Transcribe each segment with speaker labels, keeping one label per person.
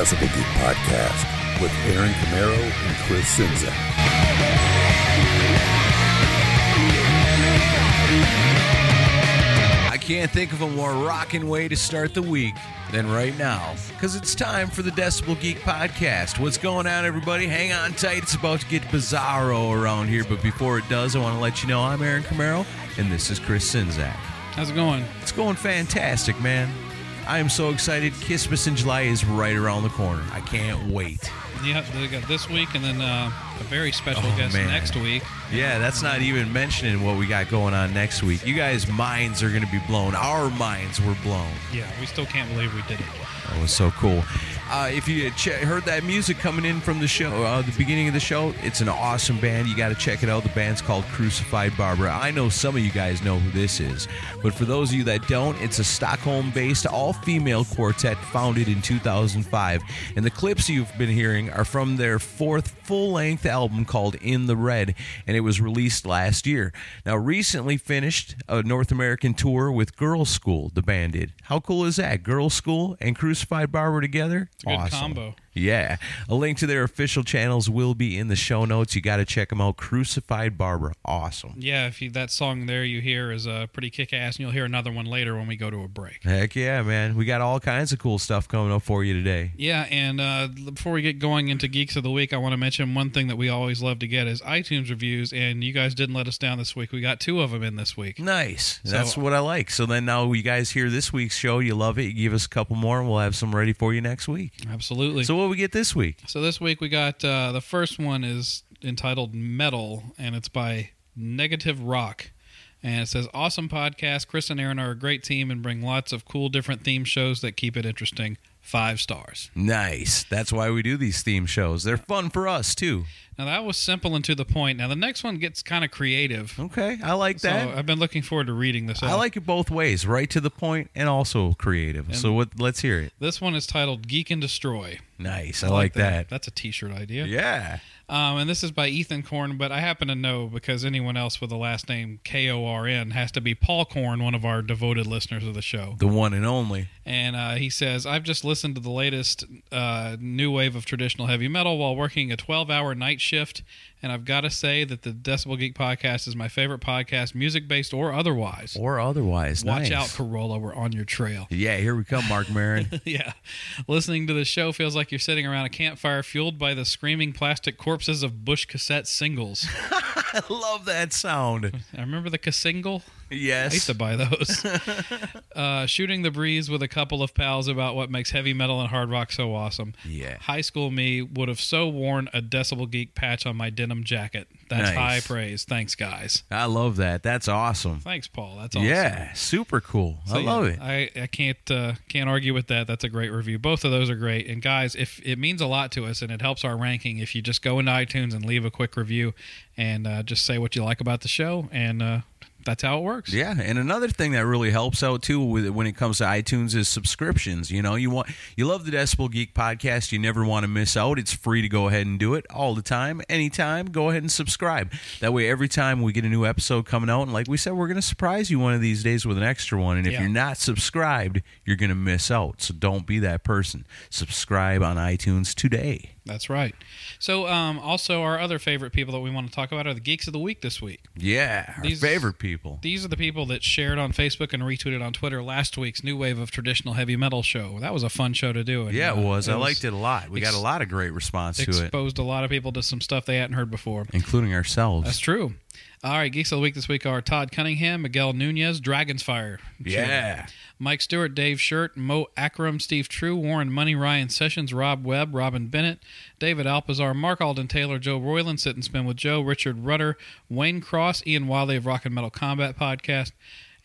Speaker 1: Decibel Geek Podcast with Aaron Camaro and Chris Czynszak.
Speaker 2: I can't think of a more rocking way to start the week than right now, because it's time for the Decibel Geek Podcast. What's going on, everybody? Hang on tight. It's about to get bizarro around here, but before it does, I want to let you know I'm Aaron Camaro, and this is Chris Czynszak.
Speaker 3: How's it going?
Speaker 2: It's going fantastic, man. I am so excited. Christmas in July is right around the corner. I can't wait.
Speaker 3: Yeah, they got this week and then uh, a very special
Speaker 2: Oh,
Speaker 3: guest
Speaker 2: man.
Speaker 3: next week.
Speaker 2: Yeah, that's not even mentioning what we got going on next week. You guys' minds are going to be blown. Our minds were blown.
Speaker 3: Yeah, we still can't believe we did it.
Speaker 2: That was so cool. Uh, if you ch- heard that music coming in from the show, uh, the beginning of the show, it's an awesome band. You got to check it out. The band's called Crucified Barbara. I know some of you guys know who this is, but for those of you that don't, it's a Stockholm-based all-female quartet founded in 2005. And the clips you've been hearing are from their fourth full-length album called In the Red, and it was released last year. Now, recently finished a North American tour with Girlschool. The band did. How cool is that? Girlschool and Crucified Barbara together.
Speaker 3: It's a good combo.
Speaker 2: Yeah. A link to their official channels will be in the show notes. You got to check them out. Crucified Barbara. Awesome.
Speaker 3: Yeah, if you, that song there you hear is uh, pretty kick ass, and you'll hear another one later when we go to a break.
Speaker 2: Heck yeah, man. We got all kinds of cool stuff coming up for you today.
Speaker 3: Yeah, and uh, before we get going into Geeks of the Week, I want to mention one thing that we always love to get is iTunes reviews, and you guys didn't let us down this week. We got two of them in this week.
Speaker 2: Nice.
Speaker 3: So-
Speaker 2: That's what I like. So then now you guys hear this week's show. You love it. You give us a couple more, and we'll have some ready for you next week.
Speaker 3: Absolutely.
Speaker 2: So what we get this week?
Speaker 3: So this week we got uh, the first one is entitled Metal, and it's by Negative Rock. And it says, Awesome podcast. Chris and Aaron are a great team and bring lots of cool different theme shows that keep it interesting. Five stars.
Speaker 2: Nice. That's why we do these theme shows. They're fun for us too.
Speaker 3: Now that was simple and to the point. Now the next one gets kind of creative.
Speaker 2: Okay, I like
Speaker 3: So
Speaker 2: that.
Speaker 3: I've been looking forward to reading this.
Speaker 2: I like it both ways, right to the point and also creative. so what? Let's hear it.
Speaker 3: this one is titled Geek and Destroy.
Speaker 2: Nice. I, like that.
Speaker 3: That's a t-shirt idea.
Speaker 2: Yeah.
Speaker 3: Um, and this is by Ethan Korn, but I happen to know because anyone else with the last name K O R N has to be Paul Korn, one of our devoted listeners of the show.
Speaker 2: The one and only.
Speaker 3: And uh, he says, I've just listened to the latest uh, new wave of traditional heavy metal while working a 12 hour night shift. And I've got to say that the Decibel Geek podcast is my favorite podcast, music based or otherwise.
Speaker 2: Or otherwise.
Speaker 3: Watch
Speaker 2: nice.
Speaker 3: out, Carolla. We're on your trail.
Speaker 2: Yeah, here we come, Marc Maron.
Speaker 3: yeah. Listening to the show feels like you're sitting around a campfire fueled by the screaming plastic corpses of Bush cassette singles.
Speaker 2: I love that sound.
Speaker 3: I remember the Cassingle. Yes. I used to buy those. uh, shooting the breeze with a couple of pals about what makes heavy metal and hard rock so awesome.
Speaker 2: Yeah.
Speaker 3: High school me would have so worn a Decibel Geek patch on my denim jacket. That's
Speaker 2: Nice.
Speaker 3: high praise. Thanks, guys.
Speaker 2: I love that. That's awesome.
Speaker 3: Thanks, Paul. That's awesome.
Speaker 2: Yeah, super cool.
Speaker 3: So,
Speaker 2: I love
Speaker 3: yeah,
Speaker 2: it.
Speaker 3: I, I can't uh, can't argue with that. That's a great review. Both of those are great. And guys, if it means a lot to us and it helps our ranking, if you just go into iTunes and leave a quick review and uh, just say what you like about the show, and uh, that's how it works.
Speaker 2: Yeah, and another thing that really helps out too with when it comes to iTunes is subscriptions. You know, you want you love the Decibel Geek podcast, you never want to miss out. It's free to go ahead and do it all the time, anytime. Go ahead and subscribe. That way, every time we get a new episode coming out, and like we said, we're going to surprise you one of these days with an extra one. And if
Speaker 3: Yeah.
Speaker 2: you're not subscribed, you're going to miss out. So don't be that person. Subscribe on iTunes today.
Speaker 3: That's right. So, um, also, our other favorite people that we want to talk about are the Geeks of the Week this week.
Speaker 2: Yeah, our
Speaker 3: These-
Speaker 2: favorite people.
Speaker 3: These are the people that shared on Facebook and retweeted on Twitter last week's new wave of traditional heavy metal show. That was a fun show to do. and,
Speaker 2: Yeah, it
Speaker 3: uh,
Speaker 2: was. I liked it a lot. We got a lot of great response to it,
Speaker 3: Exposed a lot of people to some stuff they hadn't heard before.
Speaker 2: including ourselves.
Speaker 3: That's true. All right, Geeks of the Week this week are Todd Cunningham, Miguel Nunez, Dragon's Fire.
Speaker 2: Yeah.
Speaker 3: Mike Stewart, Dave Shirt, Mo Akram, Steve True, Warren Money, Ryan Sessions, Rob Webb, Robin Bennett, David Alpazar, Mark Alden Taylor, Joe Royland, Sit and Spin with Joe, Richard Rudder, Wayne Cross, Ian Wiley of Rock and Metal Combat Podcast,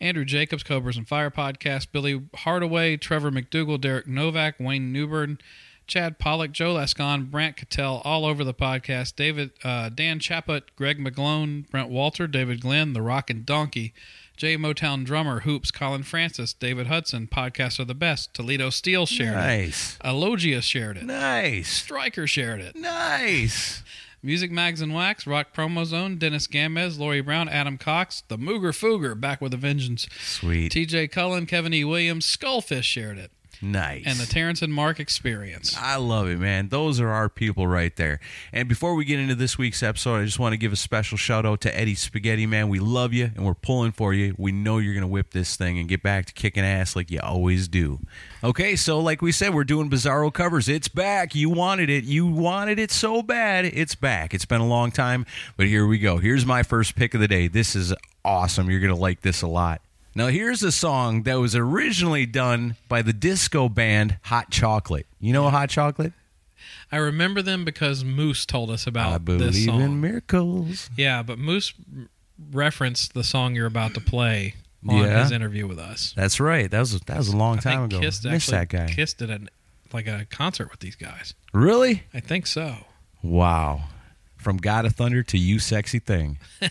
Speaker 3: Andrew Jacobs, Cobras and Fire Podcast, Billy Hardaway, Trevor McDougal, Derek Novak, Wayne Newburn, Chad Pollock, Joe Lascon, Brant Cattell, all over the podcast. David, uh, Dan Chaput, Greg McGlone, Brent Walter, David Glenn, The Rock and Donkey, Jay Motown drummer, Hoops, Colin Francis, David Hudson, podcasts are the best. Toledo Steel shared
Speaker 2: Nice.
Speaker 3: it. Nice. Alogia shared it.
Speaker 2: Nice.
Speaker 3: Striker shared it.
Speaker 2: Nice.
Speaker 3: Music Mags and Wax, Rock Promo Zone, Dennis Gamez, Lori Brown, Adam Cox, The Mooger Fooger, back with a vengeance.
Speaker 2: Sweet.
Speaker 3: TJ Cullen, Kevin E. Williams, Skullfish shared it.
Speaker 2: Nice.
Speaker 3: and the Terrence and Mark Experience.
Speaker 2: I love it, man. Those are our people right there. And before we get into this week's episode, I just want to give a special shout out to Eddie Spaghetti, man. We love you and we're pulling for you. We know you're going to whip this thing and get back to kicking ass like you always do. Okay, so like we said, we're doing Bizarro covers. It's back. You wanted it. You wanted it so bad. It's back. It's been a long time, but here we go. Here's my first pick of the day. This is awesome. You're going to like this a lot. Now, here's a song that was originally done by the disco band Hot Chocolate. You know Hot Chocolate?
Speaker 3: I remember them because Moose told us about
Speaker 2: I
Speaker 3: this song.
Speaker 2: in miracles.
Speaker 3: Yeah, but Moose referenced the song you're about to play on
Speaker 2: Yeah.
Speaker 3: his interview with us.
Speaker 2: That's right. That was that was a long
Speaker 3: I
Speaker 2: time ago.
Speaker 3: Kiss
Speaker 2: Miss that guy.
Speaker 3: kissed at an like a concert with these guys.
Speaker 2: Really?
Speaker 3: I think so.
Speaker 2: Wow. From God of Thunder to You Sexy Thing. but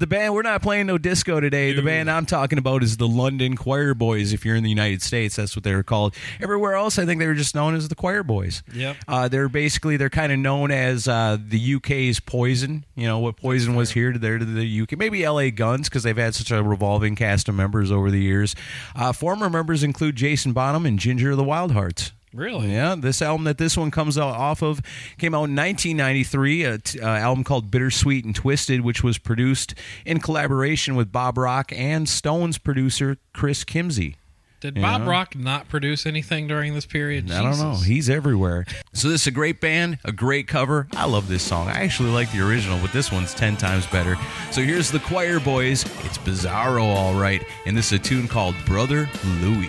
Speaker 2: the band, we're not playing no disco today. The band I'm talking about is the London Choir Boys. If you're in the United States, that's what they were called. Everywhere else, I think they were just known as the Choir Boys.
Speaker 3: Yep.
Speaker 2: Uh, they're basically, they're kind of known as uh, the UK's Poison. You know, what Poison was here to there to the UK. Maybe LA Guns, because they've had such a revolving cast of members over the years. Uh, former members include Jason Bonham and Ginger of the Wild Hearts.
Speaker 3: Really?
Speaker 2: Yeah, this album that this one comes out off of came out in 1993, a t- uh, album called Bittersweet and Twisted, which was produced in collaboration with Bob Rock and Stones producer Chris Kimsey.
Speaker 3: Did Bob
Speaker 2: Yeah.
Speaker 3: Rock not produce anything during this period?
Speaker 2: I don't know. He's everywhere. So this is a great band, a great cover. I love this song. I actually like the original, but this one's 10 times better. So here's the Choir Boys. It's Bizarro, all right. And this is a tune called Brother Louie.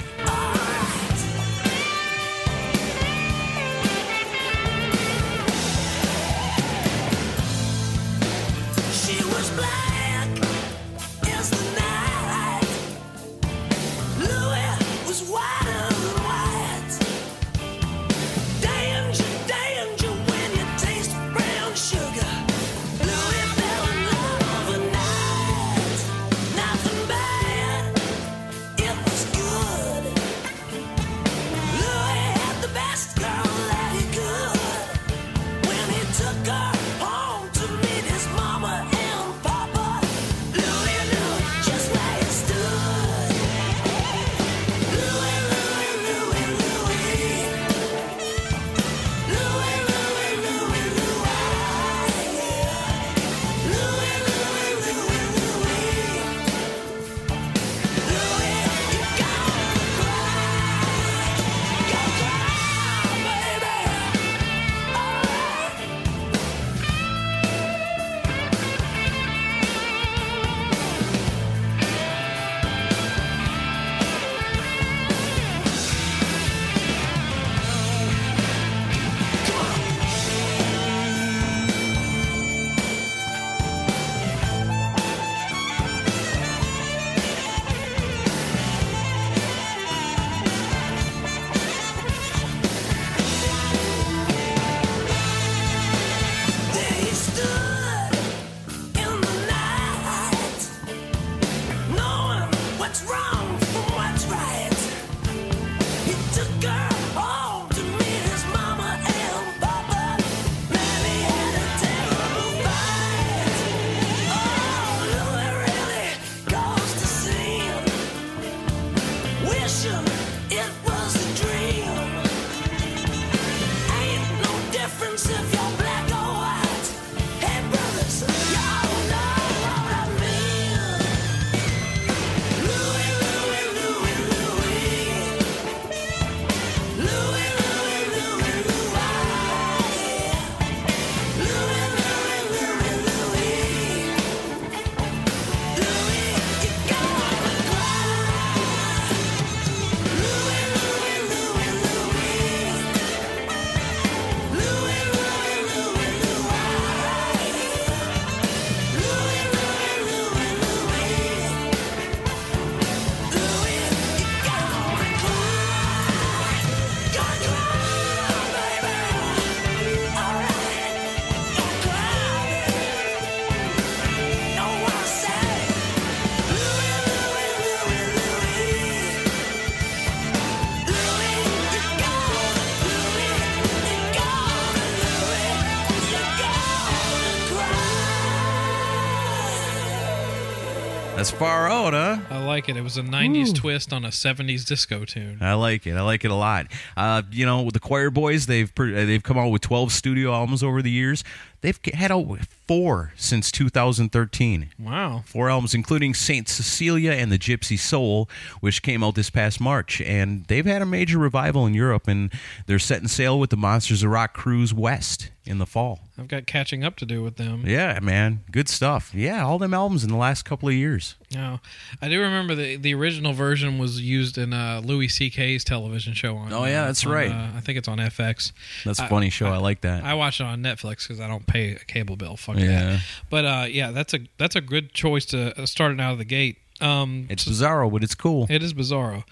Speaker 2: That's far out, huh?
Speaker 3: I like it. It was a 90s twist on a 70s disco tune.
Speaker 2: I like it. I like it a lot. Uh, you know, with the Choir Boys, they've pr- they've come out with 12 studio albums over the years. They've had out four since 2013.
Speaker 3: Wow.
Speaker 2: Four albums, including Saint Cecilia and the Gypsy Soul, which came out this past March. And they've had a major revival in Europe, and they're setting sail with the Monsters of Rock cruise west in the fall.
Speaker 3: I've got catching up to do with them.
Speaker 2: Yeah, man, good stuff. Yeah, all them albums in the last couple of years.
Speaker 3: No, I do remember the the original version was used in uh, Louis C.K.'s television show on.
Speaker 2: Oh, yeah,
Speaker 3: uh,
Speaker 2: that's
Speaker 3: on,
Speaker 2: right.
Speaker 3: uh, I think it's on FX.
Speaker 2: That's a
Speaker 3: I-
Speaker 2: funny show. I, like that.
Speaker 3: I watch it on Netflix because I don't pay a cable bill. Fuck
Speaker 2: Yeah.
Speaker 3: that. But uh, yeah, that's a that's a good choice to uh, start it out of the gate. Um,
Speaker 2: it's bizarro, but it's cool.
Speaker 3: it is Bizarro.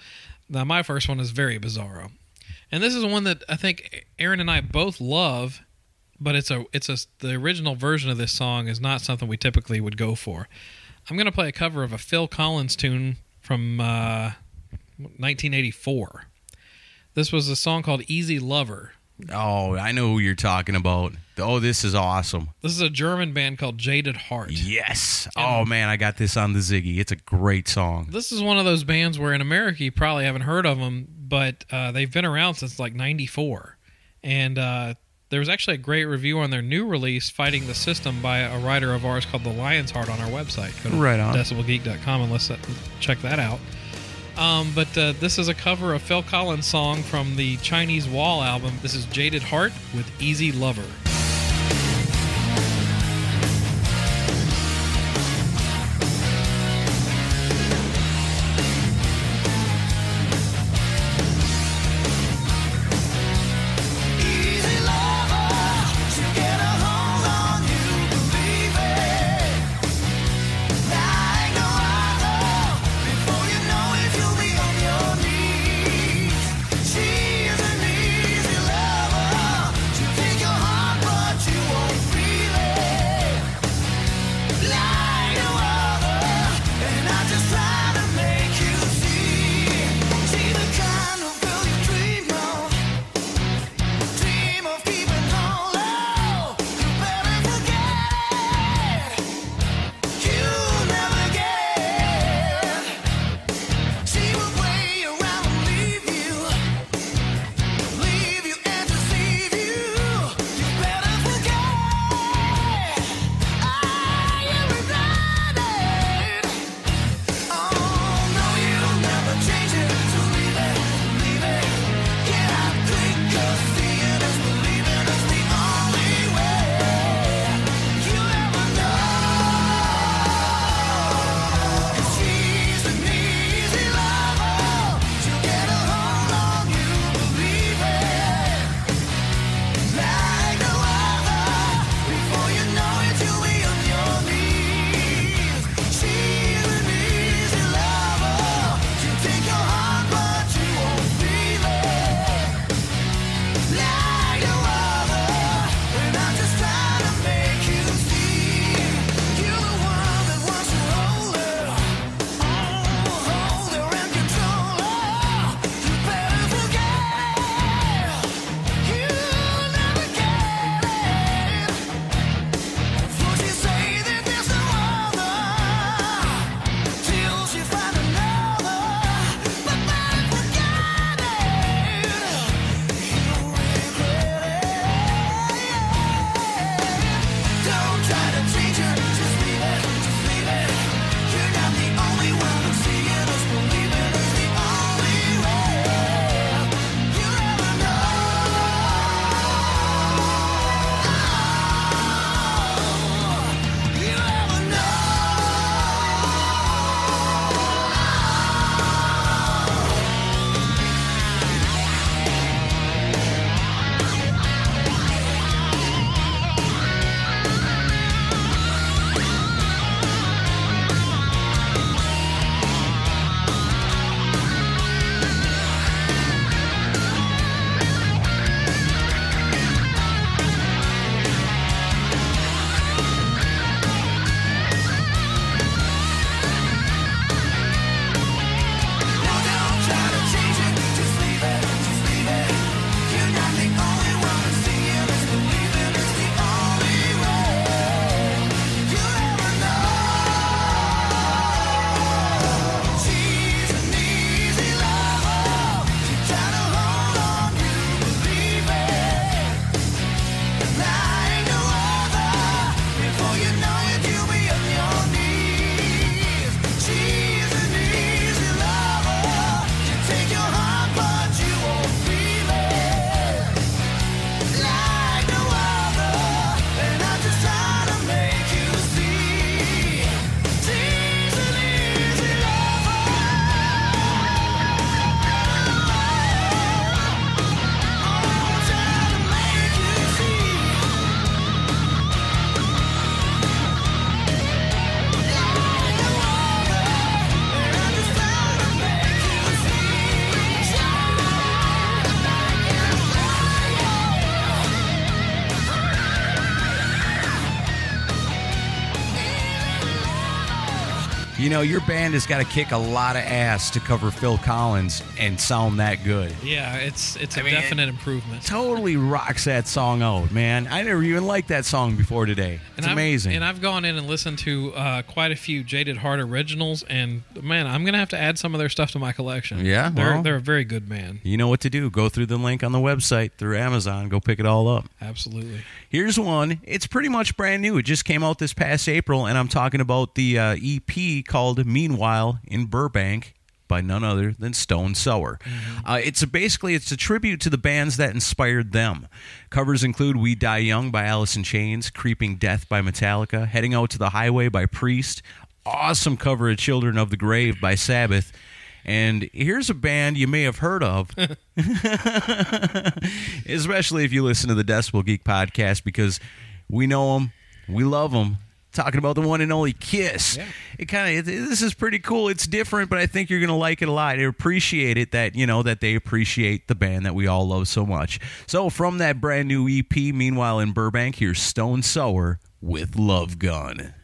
Speaker 3: Now my first one is very Bizarro, and this is one that I think Aaron and I both love. But it's a it's a the original version of this song is not something we typically would go for. I'm gonna play a cover of a Phil Collins tune from uh, 1984. This was a song called "Easy Lover."
Speaker 2: Oh, I know who you're talking about. Oh, this is awesome.
Speaker 3: This is a German band called Jaded Heart.
Speaker 2: Yes. Oh man, I got this on the Ziggy. It's a great song.
Speaker 3: This is one of those bands where in America you probably haven't heard of them, but uh, they've been around since like '94, and uh, there was actually a great review on their new release, "Fighting the System," by a writer of ours called the Lion's Heart on our website. Go to
Speaker 2: Right on.
Speaker 3: DecibelGeek.com and let's uh, check that out. Um, but uh, this is a cover of Phil Collins' song from the Chinese Wall album. This is Jaded Heart with Easy Lover.
Speaker 4: You know, your
Speaker 2: band has got to kick a lot of ass to cover Phil Collins and sound that good.
Speaker 3: Yeah, it's it's a
Speaker 2: I mean,
Speaker 3: definite improvement.
Speaker 2: Totally rocks that song out, man. I never even liked that song before today. It's
Speaker 3: I've-
Speaker 2: amazing.
Speaker 3: and I've gone in and listened to uh, quite a few Jaded Heart originals, and man, I'm gonna have to add some of their stuff to my collection.
Speaker 2: Yeah,
Speaker 3: they're
Speaker 2: well-
Speaker 3: they're a very good band.
Speaker 2: you know what to do. Go through the link on the website through Amazon. Go pick it all up.
Speaker 3: Absolutely.
Speaker 2: Here's one. It's pretty much brand new. It just came out this past April, and I'm talking about the uh, EP called Meanwhile in Burbank by none other than Stone Sour. Uh, it's a, basically it's a tribute to the bands that inspired them. Covers include "We Die Young" by Alice in Chains, "Creeping Death" by Metallica, "Heading Out to the Highway" by Priest, awesome cover of "Children of the Grave" by Sabbath. And here's a band you may have heard of, especially if you listen to the Decibel Geek podcast, because we know them, we love them. Talking about the one and only Kiss. It kind of this is pretty cool. It's different, but I think you're gonna like it a lot. I appreciate it that you know that they appreciate the band that we all love so much. So from that brand new EP, meanwhile in Burbank, here's Stone Sour with Love Gun.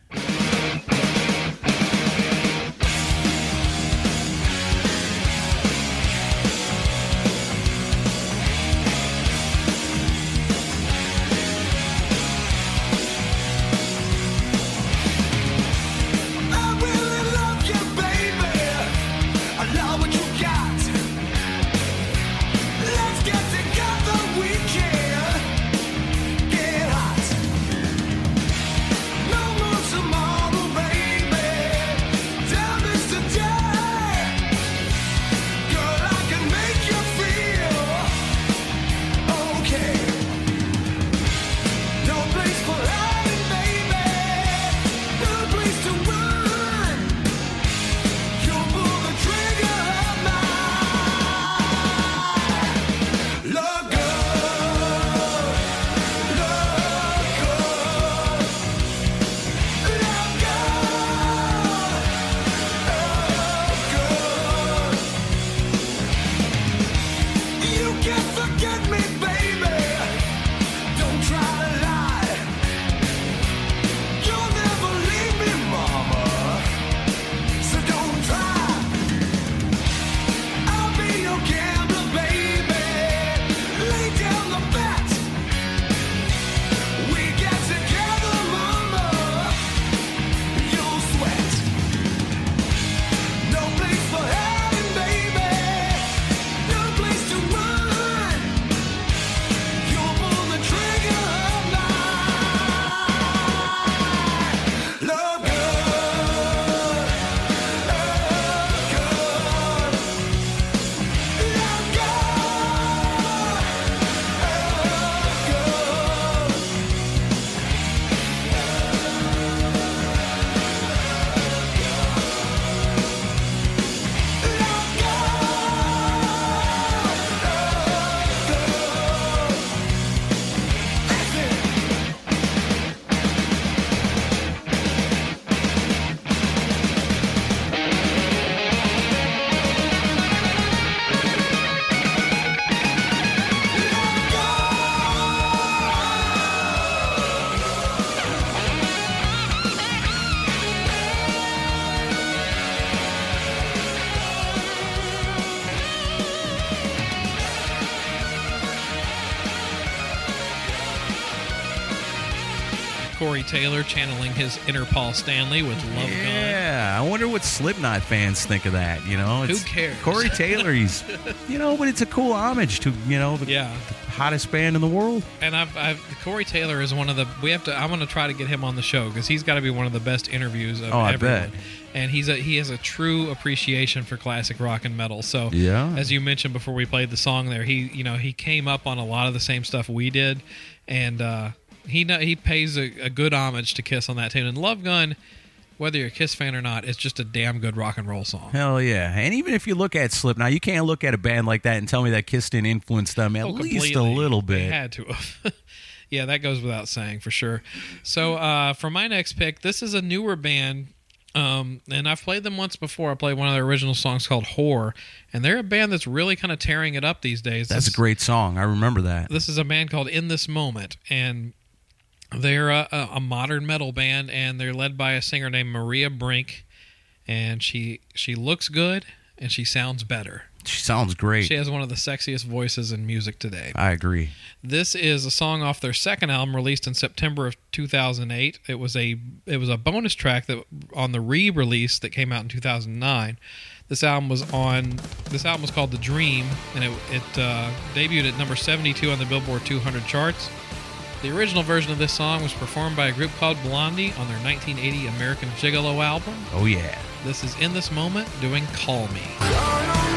Speaker 3: Taylor channeling his inner Paul Stanley with Love Gun.
Speaker 2: Yeah, I wonder what Slipknot fans think of that. You know,
Speaker 3: Who cares?
Speaker 2: Corey Taylor, he's, you know, but it's a cool homage to you know the,
Speaker 3: Yeah.
Speaker 2: the hottest band in the world.
Speaker 3: And I've, I've Corey Taylor is one of the we have to I'm going to try to get him on the show because he's got to be one of the best interviews of
Speaker 2: Oh, I
Speaker 3: everyone.
Speaker 2: bet.
Speaker 3: And he's a he has a true appreciation for classic rock and metal. So
Speaker 2: Yeah.
Speaker 3: as you mentioned before we played the song there, he you know he came up on a lot of the same stuff we did, and uh, he he pays a, a good homage to Kiss on that tune. And Love Gun, whether you're a Kiss fan or not, it's just a damn good rock and roll song.
Speaker 2: Hell yeah! And even if you look at Slipknot, you can't look at a band like that and tell me that Kiss didn't influence them at
Speaker 3: Oh,
Speaker 2: least a little
Speaker 3: They
Speaker 2: bit.
Speaker 3: had to have. yeah, that goes without saying for sure. So uh, for my next pick, this is a newer band. Um, and I've played them once before. I played one of their original songs called "Whore," and they're a band that's really kind of tearing it up these days.
Speaker 2: That's a great song. I remember that.
Speaker 3: This is a band called In This Moment, and they're a, a, modern metal band, and they're led by a singer named Maria Brink.
Speaker 5: and she she looks good and she sounds better.
Speaker 2: She sounds great.
Speaker 5: She has one of the sexiest voices in music today.
Speaker 2: I agree.
Speaker 5: This is a song off their second album released in September of 2008. It was a it was a bonus track that on the re-release that came out in 2009. This album was on this album was called The Dream and it it uh, debuted at number 72 on the Billboard 200 charts. The original version of this song was performed by a group called Blondie on their 1980 American Gigolo album.
Speaker 2: Oh yeah.
Speaker 5: This is In This Moment doing Call Me.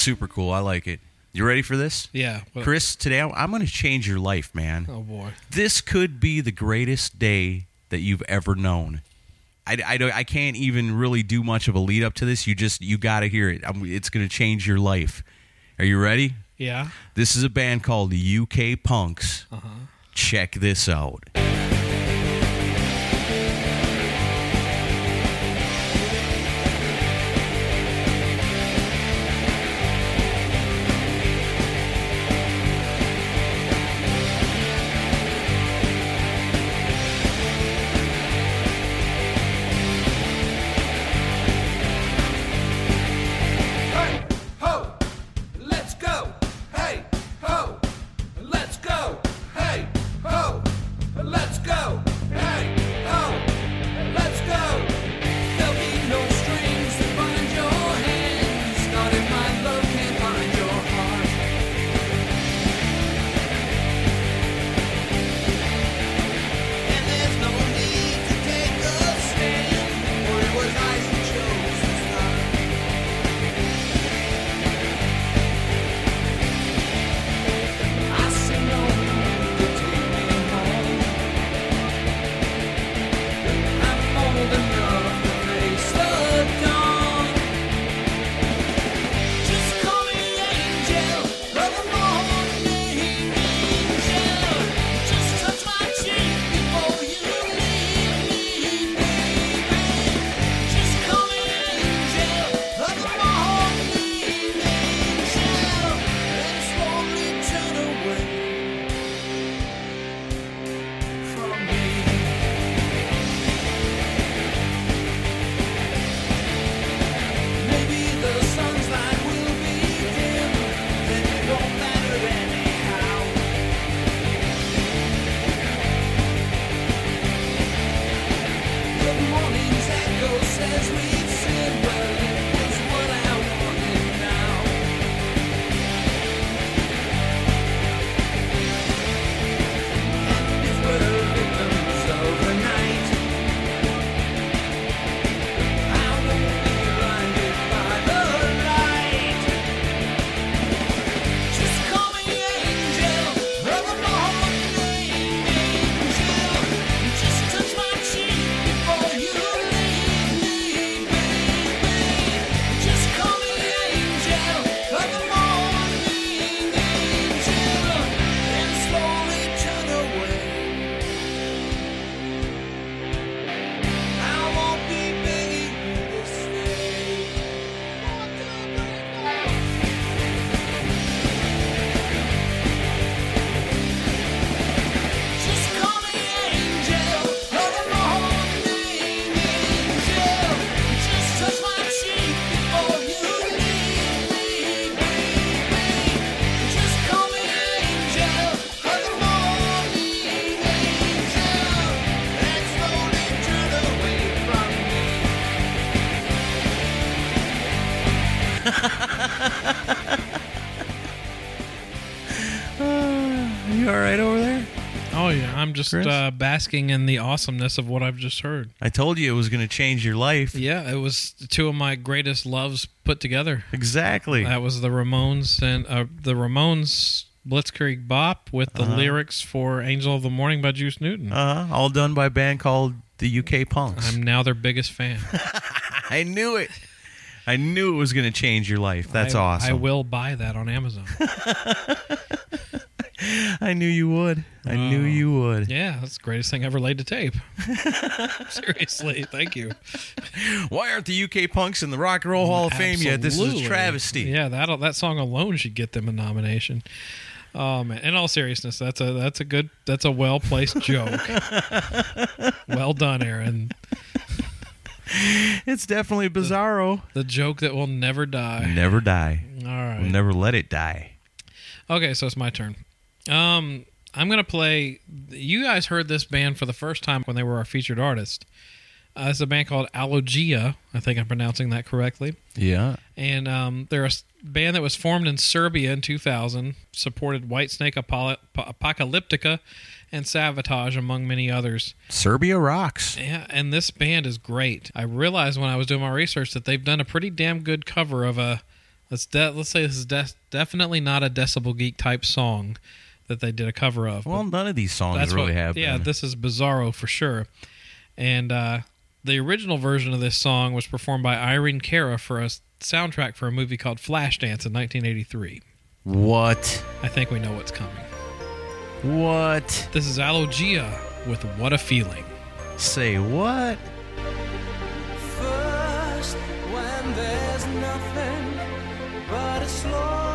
Speaker 2: Super cool. I like it. You ready for this?
Speaker 5: Yeah.
Speaker 2: Chris, today I'm- I'm going to change your life, man.
Speaker 5: Oh boy.
Speaker 2: This could be the greatest day that you've ever known. I, I, don't, I can't even really do much of a lead up to this. You just you got to hear it. I'm, it's going to change your life. Are you ready?
Speaker 5: Yeah.
Speaker 2: This is a band called the UK Punks. Uh-huh. Check this out.
Speaker 3: I'm just
Speaker 2: Chris?
Speaker 3: uh, basking in the awesomeness of what I've just heard.
Speaker 2: I told you it was going to change your life.
Speaker 3: Yeah, it was two of my greatest loves put together.
Speaker 2: Exactly.
Speaker 3: That was the Ramones and uh, the Ramones Blitzkrieg Bop with the lyrics for "Angel of the Morning" by Juice Newton.
Speaker 2: Uh, all done by a band called the UK Punks.
Speaker 3: I'm now their biggest fan.
Speaker 2: I knew it. I knew it was going to change your life. That's
Speaker 3: I,
Speaker 2: awesome.
Speaker 3: I will buy that on Amazon.
Speaker 2: I knew you would. I knew
Speaker 3: Oh.
Speaker 2: you would.
Speaker 3: yeah, that's the greatest thing ever laid to tape. Seriously, thank you.
Speaker 2: Why aren't the UK Punks in the Rock and Roll Hall of Fame yet? This is a travesty.
Speaker 3: Yeah, that that song alone should get them a nomination. Oh, man! In all seriousness, that's a that's a good that's a well placed joke. well done, Aaron.
Speaker 2: It's definitely bizarro.
Speaker 3: The joke that will never die.
Speaker 2: Never die.
Speaker 3: All right.
Speaker 2: Never let it die.
Speaker 3: Okay, so it's my turn. Um, I'm gonna play. You guys heard this band for the first time when they were our featured artist. Uh, it's a band called Alogia. I think I'm pronouncing that correctly.
Speaker 2: Yeah.
Speaker 3: And um, they're a band that was formed in Serbia in 2000, supported Whitesnake Apollo- Apocalyptica and Savatage, among many others.
Speaker 2: Serbia rocks.
Speaker 3: Yeah, and this band is great. I realized when I was doing my research that they've done a pretty damn good cover of a let's de- let's say this is de- definitely not a Decibel Geek type song that they did a cover of.
Speaker 2: Well, none of these songs
Speaker 3: That's
Speaker 2: really
Speaker 3: what,
Speaker 2: have.
Speaker 3: Yeah,
Speaker 2: been.
Speaker 3: this is Bizarro for sure. And uh, the original version of this song was performed by Irene Cara for a soundtrack for a movie called Flashdance in 1983.
Speaker 2: What?
Speaker 3: I think we know what's coming.
Speaker 2: What?
Speaker 3: This is Alogia with What a Feeling.
Speaker 2: Say what?
Speaker 4: First, when there's nothing but a slow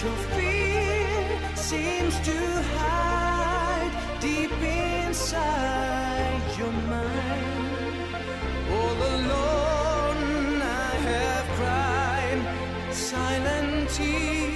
Speaker 4: your fear seems to hide deep inside your mind. All alone, I have cried silent tears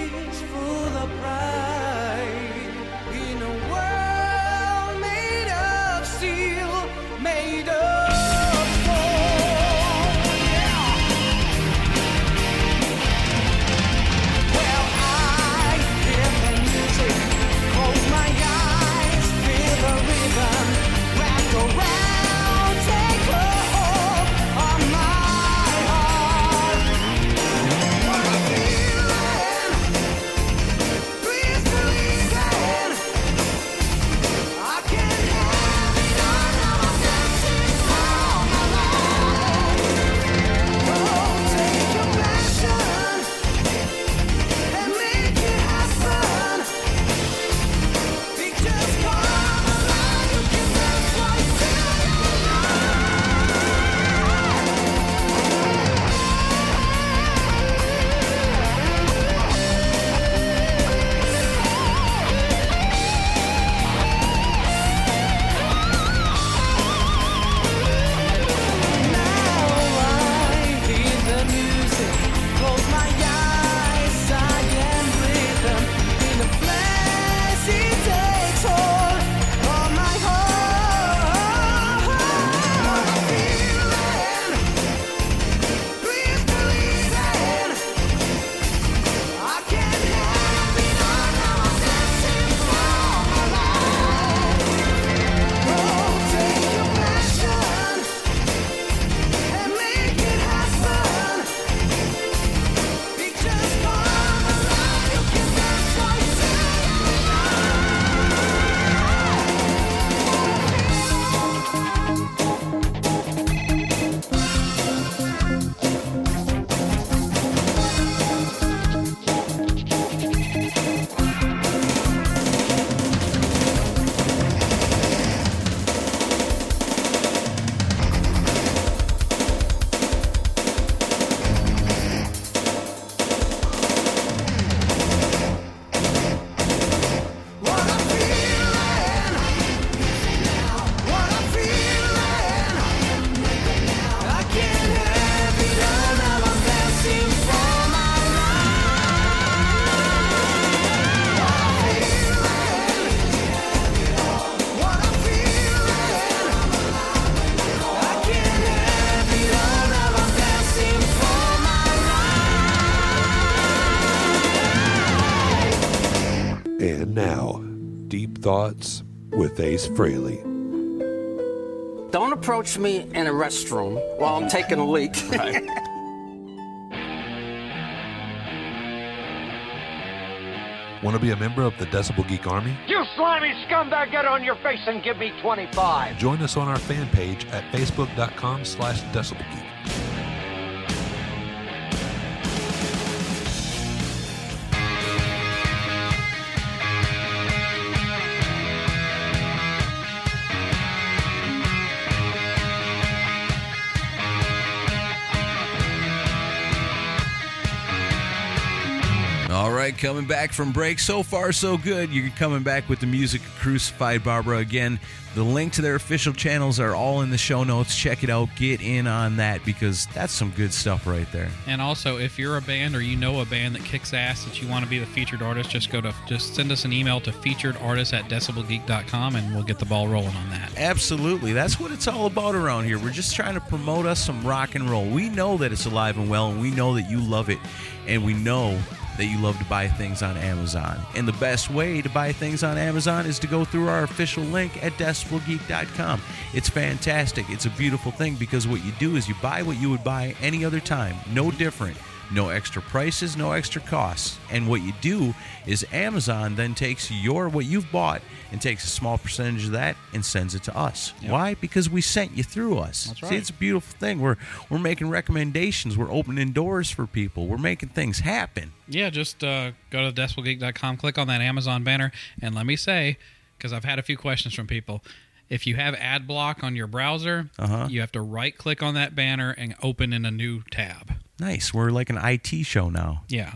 Speaker 1: with Ace Frehley.
Speaker 6: Don't approach me in a restroom while I'm taking a leak.
Speaker 1: Want to be a member of the Decibel Geek Army?
Speaker 7: You slimy scumbag, get on your face and give me 25.
Speaker 1: Join us on our fan page at facebook.com slash decibelgeek.
Speaker 2: Right, coming back from break. So far, so good. You're coming back with the music of Crucified Barbara again. The link to their official channels are all in the show notes. Check it out. Get in on that because that's some good stuff right there.
Speaker 3: And also, if you're a band or you know a band that kicks ass that you want to be the featured artist, just go to just send us an email to featuredartist at decibelgeek.com and we'll get the ball rolling on that.
Speaker 2: Absolutely. That's what it's all about around here. We're just trying to promote us some rock and roll. We know that it's alive and well, and we know that you love it, and we know that you love to buy things on Amazon. And the best way to buy things on Amazon is to go through our official link at decibelgeek.com. It's fantastic. It's a beautiful thing because what you do is you buy what you would buy any other time, no different. No extra prices, no extra costs. And what you do is Amazon then takes your what you've bought and takes a small percentage of that and sends it to us. Why? Because we sent you through us.
Speaker 3: That's
Speaker 2: See, it's a beautiful thing. We're we're making recommendations. We're opening doors for people. We're making things happen.
Speaker 3: Yeah, just uh, go to decibelgeek.com, click on that Amazon banner, and let me say, because I've had a few questions from people, if you have ad block on your browser,
Speaker 2: Uh-huh.
Speaker 3: you have to right click on that banner and open in a new tab.
Speaker 2: Nice. We're like an IT show now.
Speaker 3: Yeah.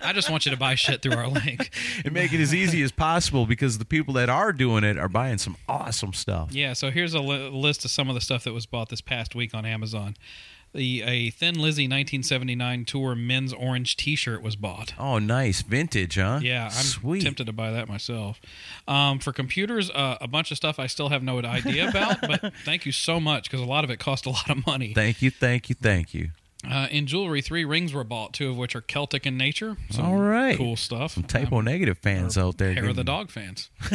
Speaker 3: I just want you to buy shit through our link.
Speaker 2: And make it as easy as possible because the people that are doing it are buying some awesome stuff.
Speaker 3: Yeah, so here's a li- list of some of the stuff that was bought this past week on Amazon. The a Thin Lizzy 1979 tour men's orange T-shirt was bought.
Speaker 2: Oh, nice. Vintage, huh?
Speaker 3: Yeah, I'm
Speaker 2: Sweet.
Speaker 3: tempted to buy that myself. Um, for computers, uh, a bunch of stuff I still have no idea about, but thank you so much because a lot of it cost a lot of money.
Speaker 2: Thank you, thank you, thank you.
Speaker 3: Uh, in jewelry, three rings were bought, two of which are Celtic in nature. Some
Speaker 2: All right.
Speaker 3: cool stuff.
Speaker 2: Some Type O
Speaker 3: Um,
Speaker 2: negative fans out there.
Speaker 3: hair of the dog fans.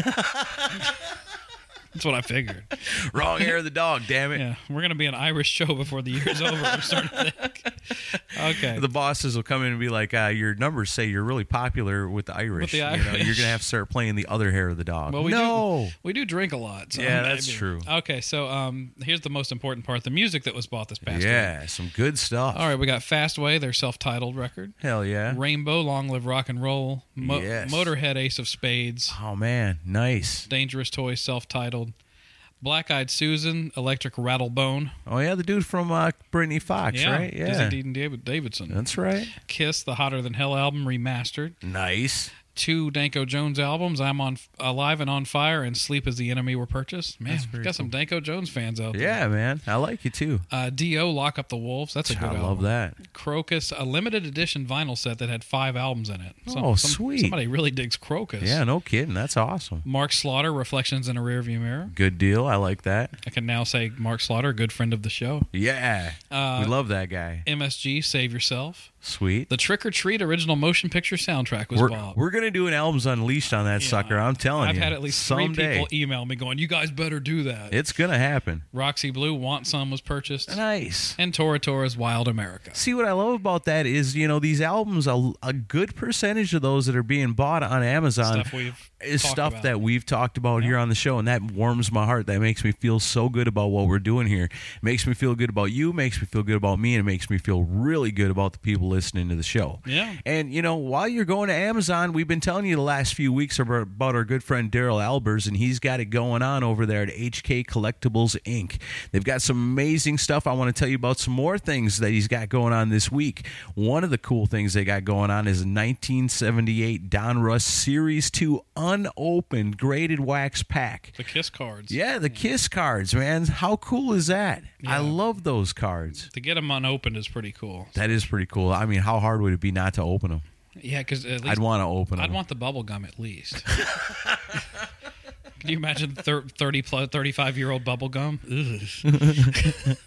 Speaker 3: That's what I figured.
Speaker 2: Wrong hair of the dog, damn it.
Speaker 3: Yeah, we're gonna be an Irish show before the year's over. I'm starting to think. Okay.
Speaker 2: The bosses will come in and be like, uh, "Your numbers say you're really popular with the Irish.
Speaker 3: the
Speaker 2: You know,
Speaker 3: Irish.
Speaker 2: you're gonna have to start playing the other hair of the dog."
Speaker 3: Well, we
Speaker 2: no,
Speaker 3: do we do drink a lot. So
Speaker 2: Yeah, that's true.
Speaker 3: Okay, so um, here's the most important part: the music that was bought this past week.
Speaker 2: yeah, some good stuff.
Speaker 3: All right, we got Fastway, their self-titled record.
Speaker 2: Hell yeah.
Speaker 3: Rainbow, Long Live Rock and Roll. Mo-
Speaker 2: Yes.
Speaker 3: Motorhead, Ace of Spades.
Speaker 2: Oh man, nice.
Speaker 3: Dangerous Toys, self-titled. Black Eyed Susan, Electric Rattlebone.
Speaker 2: Oh yeah, the dude from uh, Britny Fox,
Speaker 3: yeah,
Speaker 2: right? Yeah,
Speaker 3: Deed and David Davidson.
Speaker 2: that's right.
Speaker 3: Kiss, the Hotter Than Hell album remastered.
Speaker 2: Nice.
Speaker 3: Two Danko Jones albums, I'm on Alive and on Fire, and Sleep is the Enemy were purchased. Man,
Speaker 2: That's
Speaker 3: we've
Speaker 2: very
Speaker 3: got some Danko Jones fans out there.
Speaker 2: Yeah, man, I like you too.
Speaker 3: Uh, Dio Lock Up the Wolves. That's a good one.
Speaker 2: I
Speaker 3: album.
Speaker 2: love that.
Speaker 3: Krokus, a limited edition vinyl set that had five albums in it.
Speaker 2: Oh, sweet.
Speaker 3: Somebody really digs Krokus.
Speaker 2: Yeah, no kidding. That's awesome.
Speaker 3: Mark Slaughter, Reflections in a Rearview Mirror.
Speaker 2: Good deal. I like that.
Speaker 3: I can now say Mark Slaughter, good friend of the show.
Speaker 2: Yeah,
Speaker 3: Uh,
Speaker 2: we love that guy.
Speaker 3: MSG, Save Yourself.
Speaker 2: Sweet.
Speaker 3: The Trick or Treat original motion picture soundtrack was
Speaker 2: We're,
Speaker 3: bought.
Speaker 2: we're gonna do an albums unleashed on that
Speaker 3: Yeah.
Speaker 2: sucker. I'm telling you.
Speaker 3: I've had at least
Speaker 2: someday.
Speaker 3: three people email me going, "You guys better do that."
Speaker 2: It's gonna happen.
Speaker 3: Roxy Blue, Want Some was purchased,
Speaker 2: Nice.
Speaker 3: and Tora Tora's Wild America.
Speaker 2: See what I love about that is you know these albums a, a good percentage of those that are being bought on Amazon
Speaker 3: Stuff we've
Speaker 2: is stuff
Speaker 3: about.
Speaker 2: that we've talked about here on the show and that warms my heart that makes me feel so good about what we're doing here it makes me feel good about you makes me feel good about me and it makes me feel really good about the people listening to the show
Speaker 3: Yeah.
Speaker 2: and you know while you're going to Amazon we've been telling you the last few weeks about, our good friend Daryl Albers and he's got it going on over there at HK Collectibles Inc they've got some amazing stuff I want to tell you about some more things that he's got going on this week one of the cool things they got going on is a 1978 Donruss Series 2 unopened graded wax pack.
Speaker 3: The Kiss cards.
Speaker 2: Yeah, the Kiss cards, man. How cool is that? I love those cards.
Speaker 3: To get them unopened is pretty cool.
Speaker 2: That is pretty cool. I mean, how hard would it be not to open them?
Speaker 3: Yeah, because
Speaker 2: I'd want to open them.
Speaker 3: I'd want the bubble gum at least. Can you imagine thir- 30 plus 35 year old bubble gum?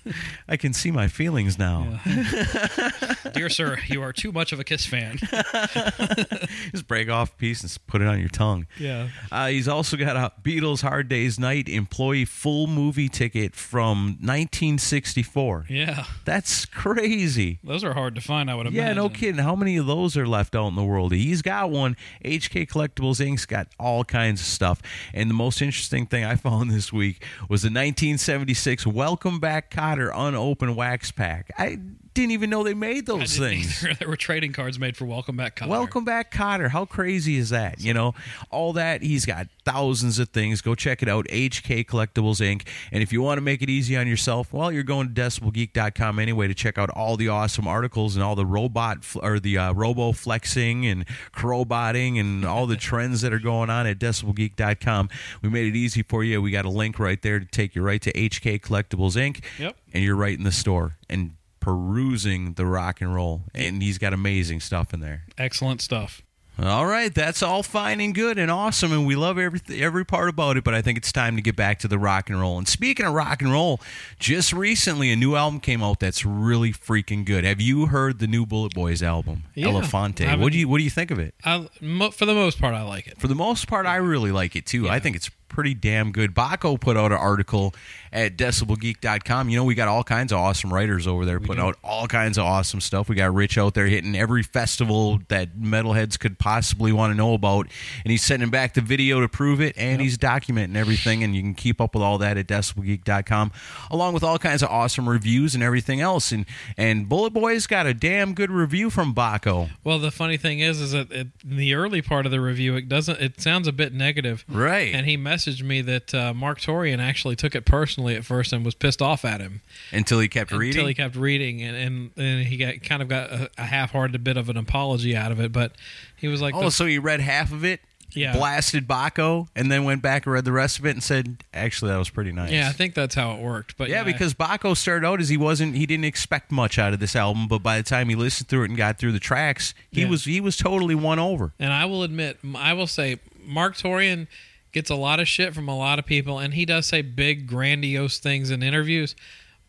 Speaker 2: I can see my feelings now.
Speaker 3: Dear sir, you are too much of a Kiss fan.
Speaker 2: Just break off a piece and put it on your tongue.
Speaker 3: Yeah.
Speaker 2: Uh, he's also got a Beatles Hard Day's Night employee full movie ticket from 1964.
Speaker 3: Yeah.
Speaker 2: That's crazy.
Speaker 3: Those are hard to find, I would imagine.
Speaker 2: Yeah, no kidding. How many of those are left out in the world? He's got one. HK Collectibles Inc.'s got all kinds of stuff. And the most interesting thing I found this week was the 1976 Welcome Back Kotter unopened wax pack. I didn't even know they made those things.
Speaker 3: There were trading cards made for Welcome Back Kotter.
Speaker 2: Welcome back, Kotter. How crazy is that? You know, all that. He's got thousands of things. Go check it out, HK Collectibles Inc. And if you want to make it easy on yourself, well, you're going to decibelgeek.com anyway to check out all the awesome articles and all the robot or the uh, robo flexing and crowbotting and all the trends that are going on at decibelgeek.com. We made it easy for you. We got a link right there to take you right to HK Collectibles Inc.
Speaker 3: Yep.
Speaker 2: And you're right in the store and perusing the rock and roll. And he's got amazing stuff in there.
Speaker 3: Excellent stuff.
Speaker 2: All right, that's all fine and good and awesome, and we love every every part about it. But I think it's time to get back to the rock and roll. And speaking of rock and roll, just recently a new album came out that's really freaking good. Have you heard the new Bullet Boys album,
Speaker 3: Yeah,
Speaker 2: Elefante?
Speaker 3: I've
Speaker 2: What do you what do you think of it?
Speaker 3: I, mo- for the most part, I like it.
Speaker 2: For the most part, I really like it too. I think it's pretty damn good. Baco put out an article at decibelgeek.com. You know, we got all kinds of awesome writers over there putting out all kinds of awesome stuff. We got Rich out there hitting every festival that metalheads could possibly want to know about. And he's sending back the video to prove it, and he's documenting everything. And you can keep up with all that at decibelgeek.com, along with all kinds of awesome reviews and everything else. And, and Bullet Boy's got a damn good review from Baco.
Speaker 3: Well, the funny thing is, is that it, in the early part of the review, it doesn't. It sounds a bit negative,
Speaker 2: Right.
Speaker 3: And he messaged me that uh, Marq Torien actually took it personally at first and was pissed off at him
Speaker 2: Until he kept reading.
Speaker 3: until he kept reading, and and, and he got kind of got a, a half-hearted bit of an apology out of it. But he was like,
Speaker 2: Oh,
Speaker 3: the-
Speaker 2: so he read half of it,
Speaker 3: Yeah.
Speaker 2: blasted Baco, and then went back and read the rest of it and said, "Actually, that was pretty nice."
Speaker 3: "Yeah, I think that's how it worked." But
Speaker 2: yeah, because Baco started out as he wasn't, he didn't expect much out of this album, but by the time he listened through it and got through the tracks, he
Speaker 3: Yeah.
Speaker 2: was he was totally won over.
Speaker 3: And I will admit, I will say, Marq Torien gets a lot of shit from a lot of people, and he does say big, grandiose things in interviews.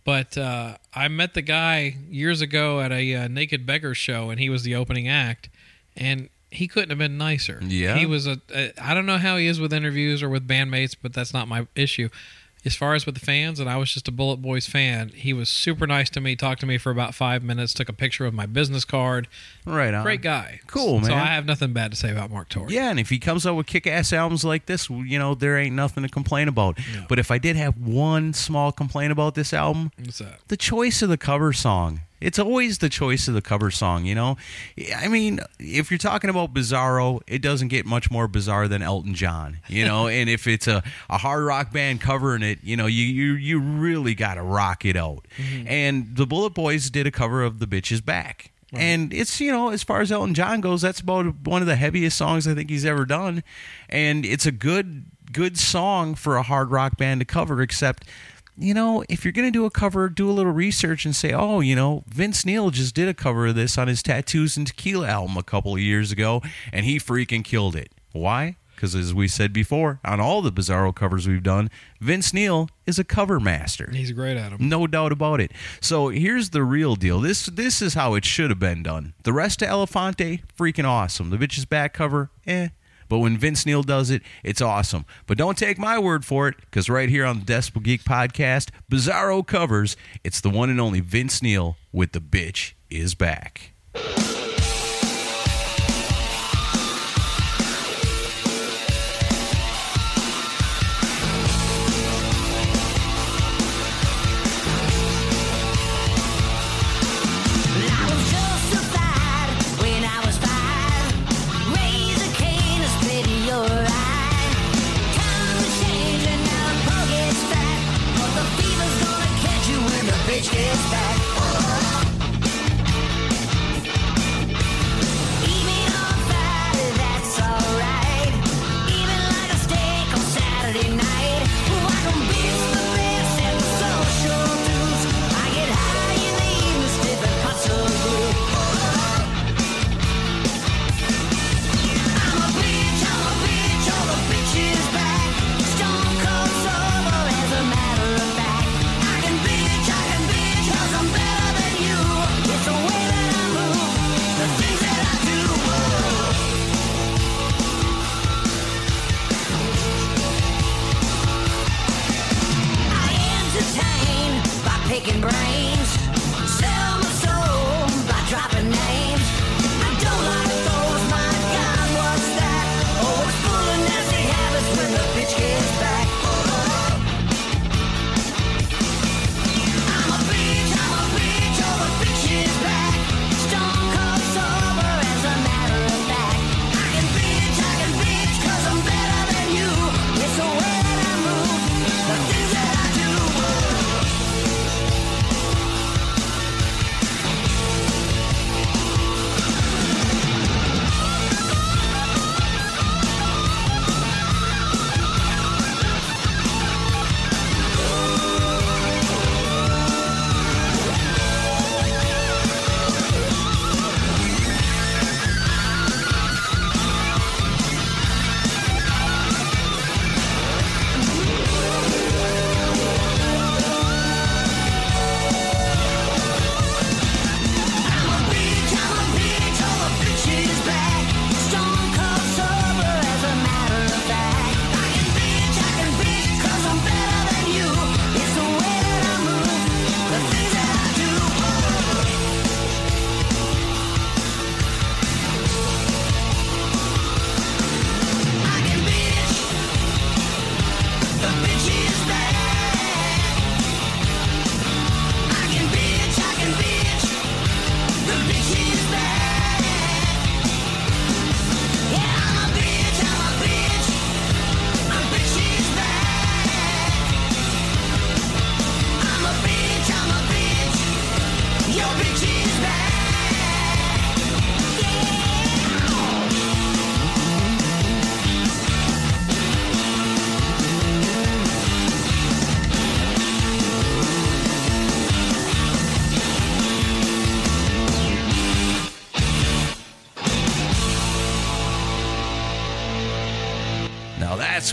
Speaker 3: But uh, I met the guy years ago at a uh, Naked Beggar show, and he was the opening act, and he couldn't have been nicer.
Speaker 2: Yeah.
Speaker 3: he was a. a I don't know how he is with interviews or with bandmates, but that's not my issue. As far as with the fans, and I was just a Bullet Boys fan, he was super nice to me. Talked to me for about five minutes. Took a picture of my business card.
Speaker 2: Right on.
Speaker 3: Great guy.
Speaker 2: Cool, man. So.
Speaker 3: I have nothing bad to say about Marq Torien.
Speaker 2: Yeah, and if he comes out with kick-ass albums like this, you know there ain't nothing to complain about. But if I did have one small complaint about this album,
Speaker 3: What's that?
Speaker 2: the choice of the cover song. It's always the choice of the cover song, you know? I mean, if you're talking about Bizarro, it doesn't get much more bizarre than Elton John, you know? and if it's a, a hard rock band covering it, you know, you you, you really got to rock it out. Mm-hmm. And the Bullet Boys did a cover of The Bitch's Back. And it's, you know, as far as Elton John goes, that's about one of the heaviest songs I think he's ever done. And it's a good good song for a hard rock band to cover, except you know, if you're going to do a cover, do a little research and say, oh, you know, Vince Neil just did a cover of this on his Tattoos and Tequila album a couple of years ago, and he freaking killed it. Why? Because as we said before, on all the Bizarro covers we've done, Vince Neil is a cover master.
Speaker 3: He's great at them.
Speaker 2: No doubt about it. So here's the real deal. This this is how it should have been done. The rest of Elefante, freaking awesome. The bitch's back cover, eh. But when Vince Neil does it, it's awesome. But don't take my word for it, because right here on the Decibel Geek podcast, Bizarro covers, it's the one and only Vince Neil with the bitch is back.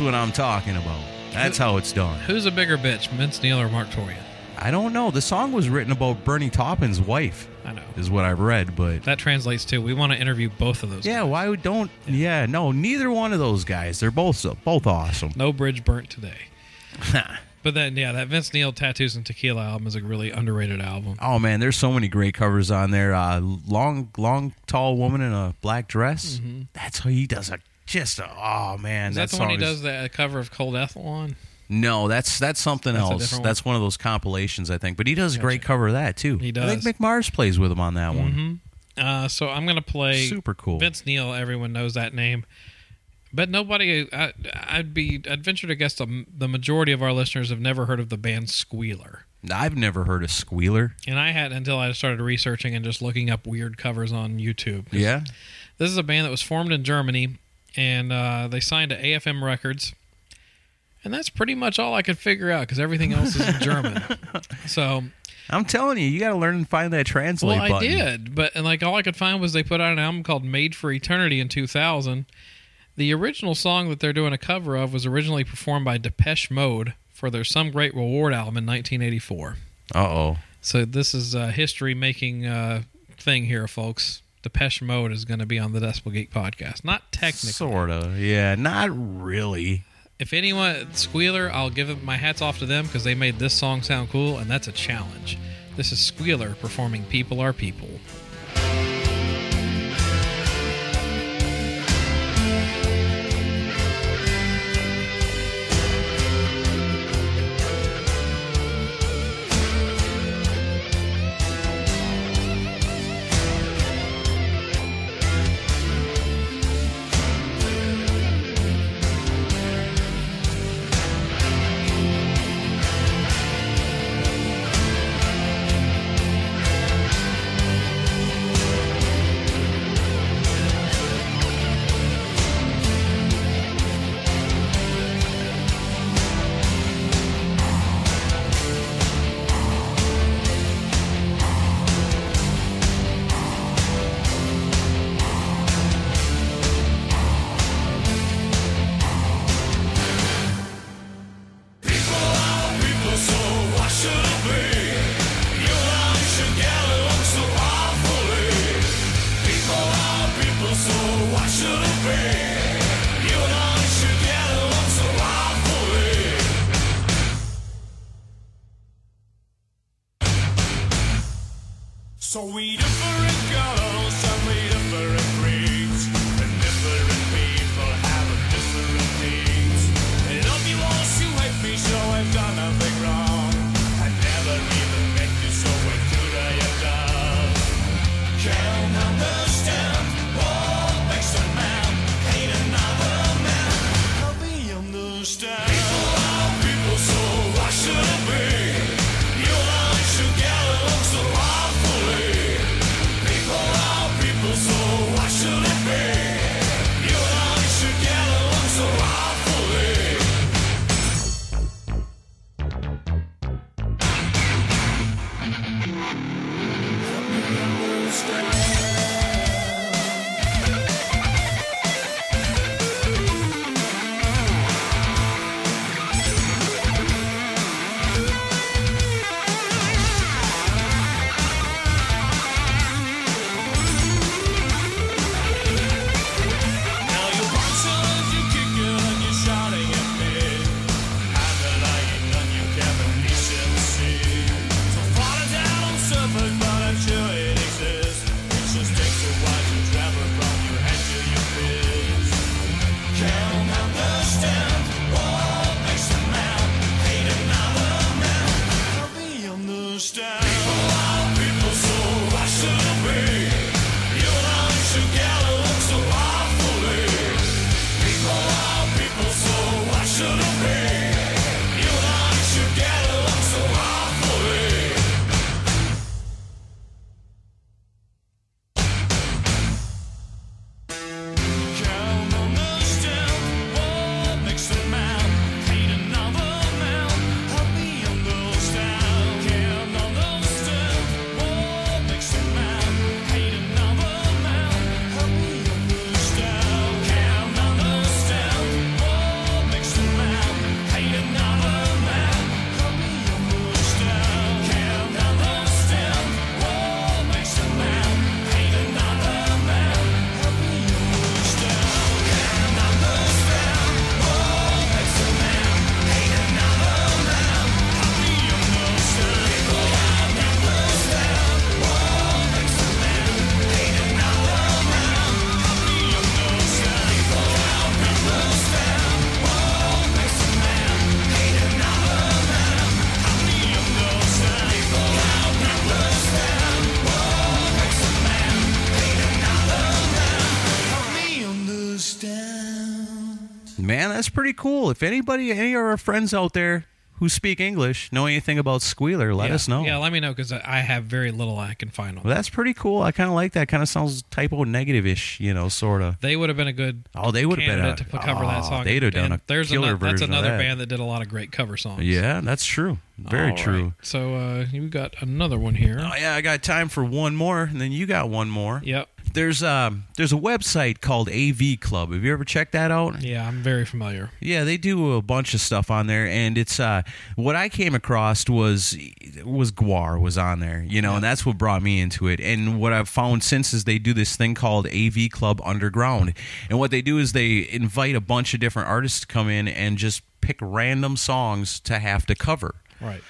Speaker 2: That's what I'm talking about. That's how it's done.
Speaker 3: Who's a bigger bitch, Vince Neil or Marq Torien?
Speaker 2: I don't know. The song was written about Bernie Taupin's wife,
Speaker 3: I know.
Speaker 2: is what I've read, but
Speaker 3: That translates to we want to interview both of those.
Speaker 2: yeah, why would don't? Yeah, no, neither one of those guys. They're both both awesome.
Speaker 3: No bridge burnt today. But then, yeah, that Vince Neil Tattoos and Tequila album is a really underrated album.
Speaker 2: Oh man, there's so many great covers on there. Uh, long, long, tall woman in a black dress. That's how he does a just. A, oh man,
Speaker 3: Is that, the one he
Speaker 2: is-
Speaker 3: does the cover of Cold Ethyl on?
Speaker 2: No, that's that's something
Speaker 3: That's
Speaker 2: else.
Speaker 3: one?
Speaker 2: That's one of those compilations, I think. But he does a great cover of that too.
Speaker 3: He does.
Speaker 2: I think Mick Mars plays with him on that one.
Speaker 3: Uh, so I'm gonna play
Speaker 2: Super cool.
Speaker 3: Vince Neil. Everyone knows that name, but nobody. I, I'd be. I'd venture to guess the, the majority of our listeners have never heard of the band Squealer,
Speaker 2: I've never heard of Squealer.
Speaker 3: and I had until I started researching and just looking up weird covers on YouTube.
Speaker 2: Yeah.
Speaker 3: This is a band that was formed in Germany, and uh, they signed to AFM Records. And that's pretty much all I could figure out because everything else is in German. So,
Speaker 2: I'm telling you, you got to learn and find that translate
Speaker 3: well, I
Speaker 2: button.
Speaker 3: did, but and like all I could find was they put out an album called "Made for Eternity" in 2000. The original song that they're doing a cover of was originally performed by Depeche Mode for their "Some Great Reward" album in 1984.
Speaker 2: Uh oh.
Speaker 3: So this is a history-making uh, thing here, folks. Depeche Mode is going to be on the Decibel Geek podcast. Not technically.
Speaker 2: Sorta. Yeah. Not really.
Speaker 3: If anyone Squealer, I'll give my hats off to them because they made this song sound cool, and that's a challenge. This is Squealer performing "People Are People."
Speaker 2: Pretty cool. If anybody, any of our friends out there who speak English know anything about Squealer, let
Speaker 3: yeah.
Speaker 2: us know.
Speaker 3: Yeah, let me know because I have very little I can find on.
Speaker 2: Well, that's pretty cool. I kind of like that. Kind of sounds Type O Negative ish, you know, sort of.
Speaker 3: They would have been a good
Speaker 2: Oh, they would have been a,
Speaker 3: to cover that
Speaker 2: oh,
Speaker 3: song.
Speaker 2: They'd have done
Speaker 3: And
Speaker 2: a
Speaker 3: there's
Speaker 2: killer
Speaker 3: ano- That's
Speaker 2: version of
Speaker 3: another
Speaker 2: that.
Speaker 3: band that did a lot of great cover songs.
Speaker 2: Yeah, that's true. Very
Speaker 3: All
Speaker 2: true.
Speaker 3: right. So uh, you got another one here.
Speaker 2: Oh yeah, I got time for one more, and then you got one more.
Speaker 3: Yep.
Speaker 2: There's um there's a website called AV Club. Have you ever checked that out?
Speaker 3: Yeah, I'm very familiar.
Speaker 2: Yeah, they do a bunch of stuff on there, and it's uh, what I came across was was GWAR was on there, you know, and that's what brought me into it. And what I've found since is they do this thing called AV Club Underground, and what they do is they invite a bunch of different artists to come in and just pick random songs to have to cover.
Speaker 3: Right.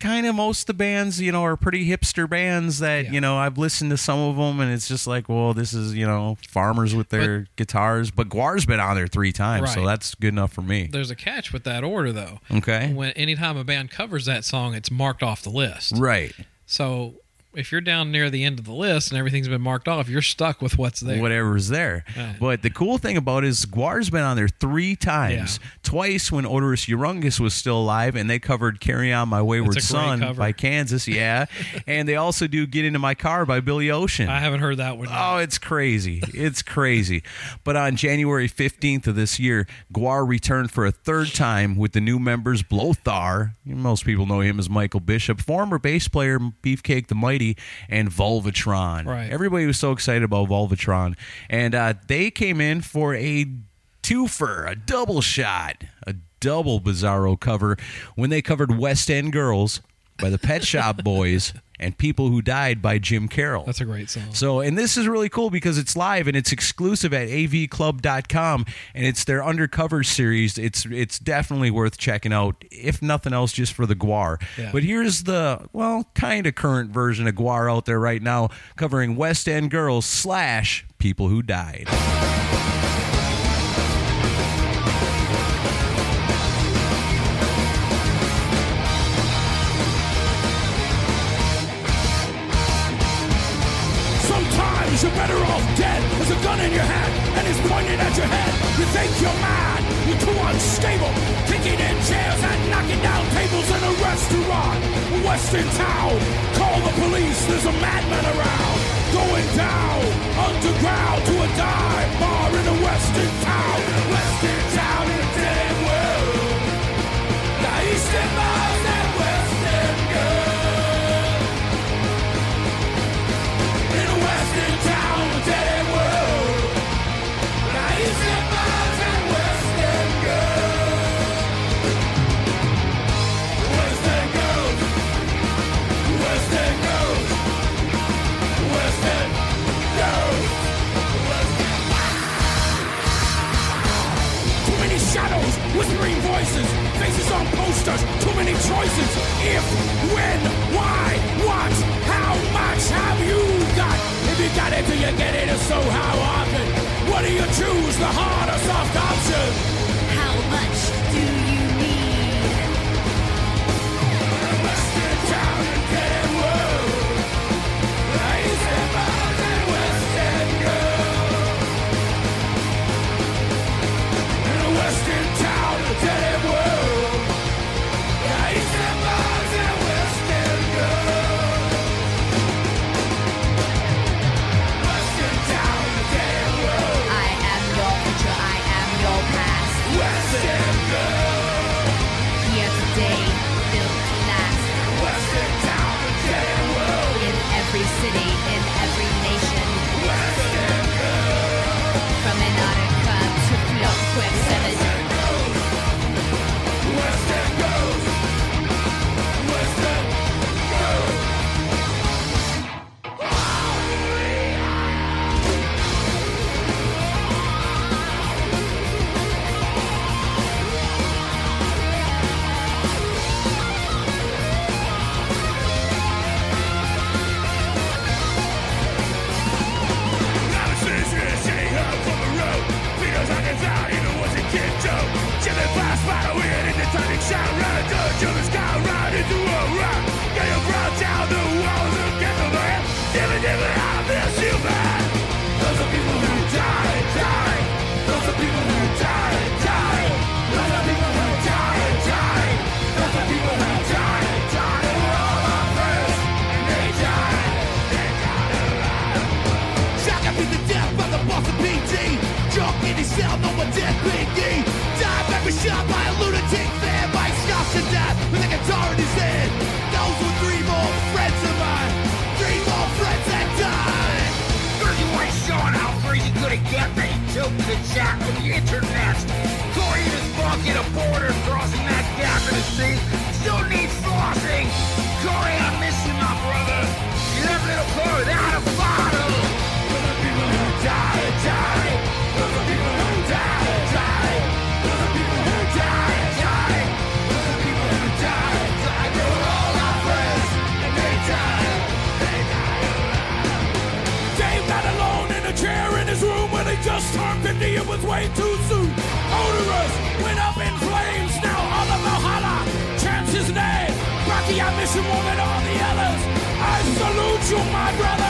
Speaker 2: Kind of most of the bands, you know, are pretty hipster bands that
Speaker 3: Yeah.
Speaker 2: you know I've listened to some of them, and it's just like, well, this is you know farmers with their guitars, but GWAR's been on there three times, so that's good enough for me.
Speaker 3: There's a catch with that order though.
Speaker 2: Okay.
Speaker 3: When anytime a band covers that song, it's marked off the list.
Speaker 2: Right.
Speaker 3: So if you're down near the end of the list and everything's been marked off, you're stuck with what's there.
Speaker 2: whatever's there.
Speaker 3: Right.
Speaker 2: But the cool thing about it is GWAR's been on there three times.
Speaker 3: Yeah.
Speaker 2: Twice when Oderus Urungus was still alive, and they covered "Carry On My Wayward
Speaker 3: It's a great
Speaker 2: Son"
Speaker 3: cover.
Speaker 2: by Kansas. Yeah, and they also do "Get Into My Car" by Billy Ocean.
Speaker 3: I haven't heard that one. yet.
Speaker 2: Oh, it's crazy. It's crazy. But on January 15th of this year, GWAR returned for a third time with the new members Blothar. Most people know him as Michael Bishop, former bass player Beefcake the Mighty, and Vulvatron.
Speaker 3: Right.
Speaker 2: Everybody was so excited about Vulvatron. And uh, they came in for a twofer, a double shot, a double Bizarro cover when they covered West End Girls by the Pet Shop Boys and People Who Died by Jim Carroll.
Speaker 3: That's a great song.
Speaker 2: So, and this is really cool because it's live and it's exclusive at avclub.com and it's their undercover series. It's it's definitely worth checking out if nothing else just for the GWAR.
Speaker 3: Yeah.
Speaker 2: But here's the well, kind of current version of GWAR out there right now covering West End Girls slash People Who Died.
Speaker 8: You're better off dead. There's a gun in your hand and it's pointed at your head. You think you're mad, you're too unstable. Kicking in chairs and knocking down tables in a restaurant. Western town, call the police. There's a madman around. Going down underground to a dive bar in a. Western town shadows, whispering voices, faces on posters, too many choices. If, when, why, what, how much have you got? If you got it, do you get it? If so, how often? What do you choose, the hard or soft myself, no one did me. Die every shot by a lunatic.
Speaker 7: You, my brother.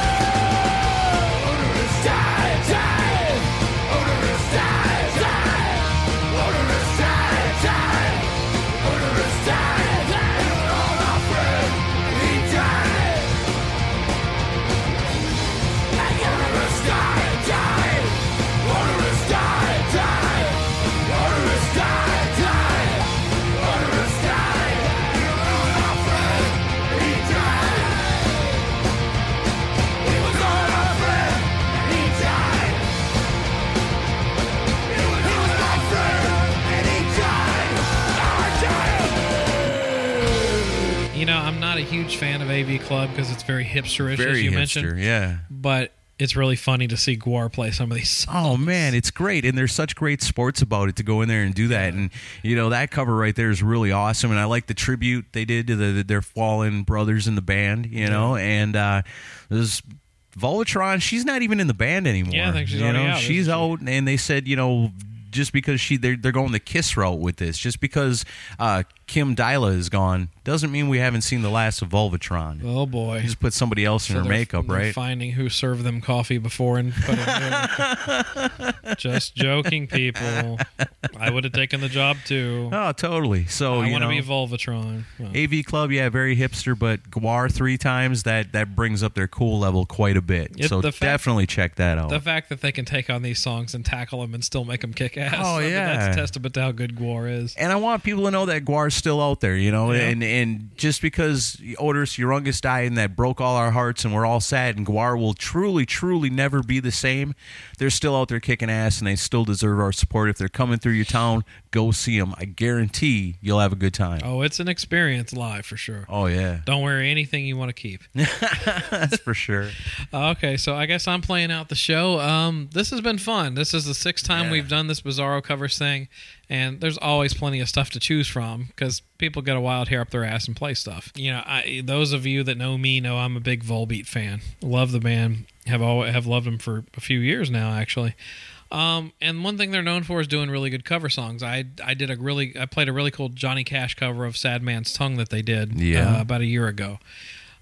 Speaker 3: Huge fan of AV Club because it's very hipsterish, as you
Speaker 2: hipster,
Speaker 3: mentioned.
Speaker 2: yeah.
Speaker 3: But it's really funny to see GWAR play some of these songs.
Speaker 2: Oh man, it's great, and there's such great sports about it to go in there and do that, and you know that cover right there is really awesome, and I like the tribute they did to the, their fallen brothers in the band, you know, and uh, there's Voltron. She's not even in the band anymore.
Speaker 3: Yeah, I think she's
Speaker 2: you know,
Speaker 3: out,
Speaker 2: she's
Speaker 3: she?
Speaker 2: out, and they said you know. Just because she they're, they're going the Kiss route with this, just because uh, Kim Dylla is gone, doesn't mean we haven't seen the last of Vulvatron.
Speaker 3: Oh boy.
Speaker 2: Just put somebody else in her makeup, right?
Speaker 3: Finding who served them coffee before and put it Just joking, people. I would have taken the job too.
Speaker 2: Oh, totally. So
Speaker 3: I want to be Vulvatron. Well,
Speaker 2: AV Club, yeah, very hipster, but GWAR three times that that brings up their cool level quite a bit.
Speaker 3: It-
Speaker 2: so
Speaker 3: fact-
Speaker 2: definitely check that out.
Speaker 3: the fact that they can take on these songs and tackle them and still make them kick ass.
Speaker 2: Oh, yeah.
Speaker 3: that's a testament to how good GWAR is.
Speaker 2: and I want people to know that GWAR's still out there, you know,
Speaker 3: Yeah.
Speaker 2: and and just because Oderus Urungus died and that broke all our hearts and we're all sad and GWAR will truly, truly never be the same, they're still out there kicking ass and they still deserve our support. If they're coming through your town, go see them. I guarantee you'll have a good time.
Speaker 3: Oh, it's an experience live for sure.
Speaker 2: Oh yeah,
Speaker 3: Don't wear anything you want to keep.
Speaker 2: that's for sure.
Speaker 3: Okay, so I guess I'm playing out the show. Um, this has been fun. This is the sixth time
Speaker 2: Yeah.
Speaker 3: we've done this Bizarro covers thing, and there's always plenty of stuff to choose from because people get a wild hair up their ass and play stuff. You know, I, those of you that know me know I'm a big Volbeat fan. Love the band. Have always have loved them for a few years now, actually. Um, and one thing they're known for is doing really good cover songs. I I did a really I played a really cool Johnny Cash cover of "Sad Man's Tongue" that they did
Speaker 2: Yeah.
Speaker 3: uh, about a year ago.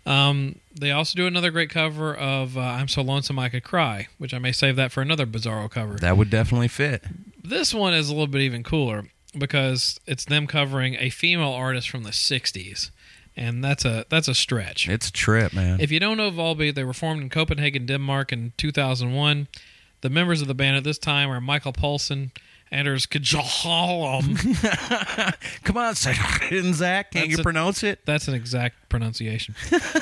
Speaker 3: Um, they also do another great cover of uh, "I'm So Lonesome I Could Cry," which I may save that for another Bizarro cover.
Speaker 2: That would definitely fit.
Speaker 3: This one is a little bit even cooler because it's them covering a female artist from the '60s, and that's a that's a stretch.
Speaker 2: It's a trip, man.
Speaker 3: If you don't know Volbeat, they were formed in Copenhagen, Denmark in 2001. The members of the band at this time are Michael Poulsen, Anders Kjolholm.
Speaker 2: Come on, Zach. Can't you
Speaker 3: a-
Speaker 2: pronounce it?
Speaker 3: That's an exact pronunciation.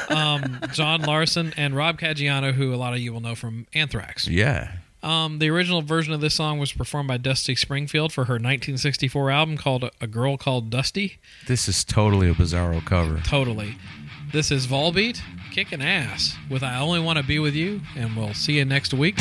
Speaker 3: um, Jon Larsen and Rob Caggiano, who a lot of you will know from Anthrax.
Speaker 2: Yeah.
Speaker 3: Um, the original version of this song was performed by Dusty Springfield for her 1964 album called A Girl Called Dusty.
Speaker 2: This is totally a bizarro cover.
Speaker 3: Totally. This is Volbeat kicking ass with I Only Want to Be With You, and we'll see you next week.